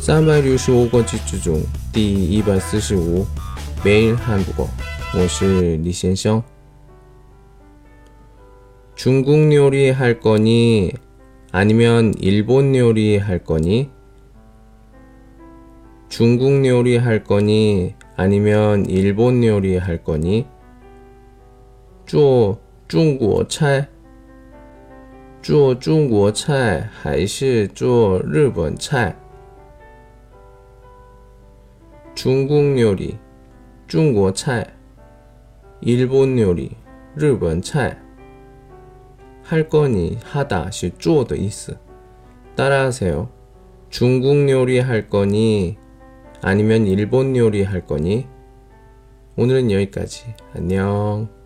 三百六十五个句子中第一百四十五매일 한국어我是李先生 중국 요리 할 거니 아니면 일본 요리 할 거니 중국 요리 할 거니 아니면 일본 요리 할 거니 做中国菜做中国菜还是做日本菜 중국 요리, 중국 菜, 일본 요리, 일본 菜.할 거니 하다 시 쪼도 있어. 따라하세요. 중국 요리 할 거니 아니면 일본 요리 할 거니? 오늘은 여기까지. 안녕.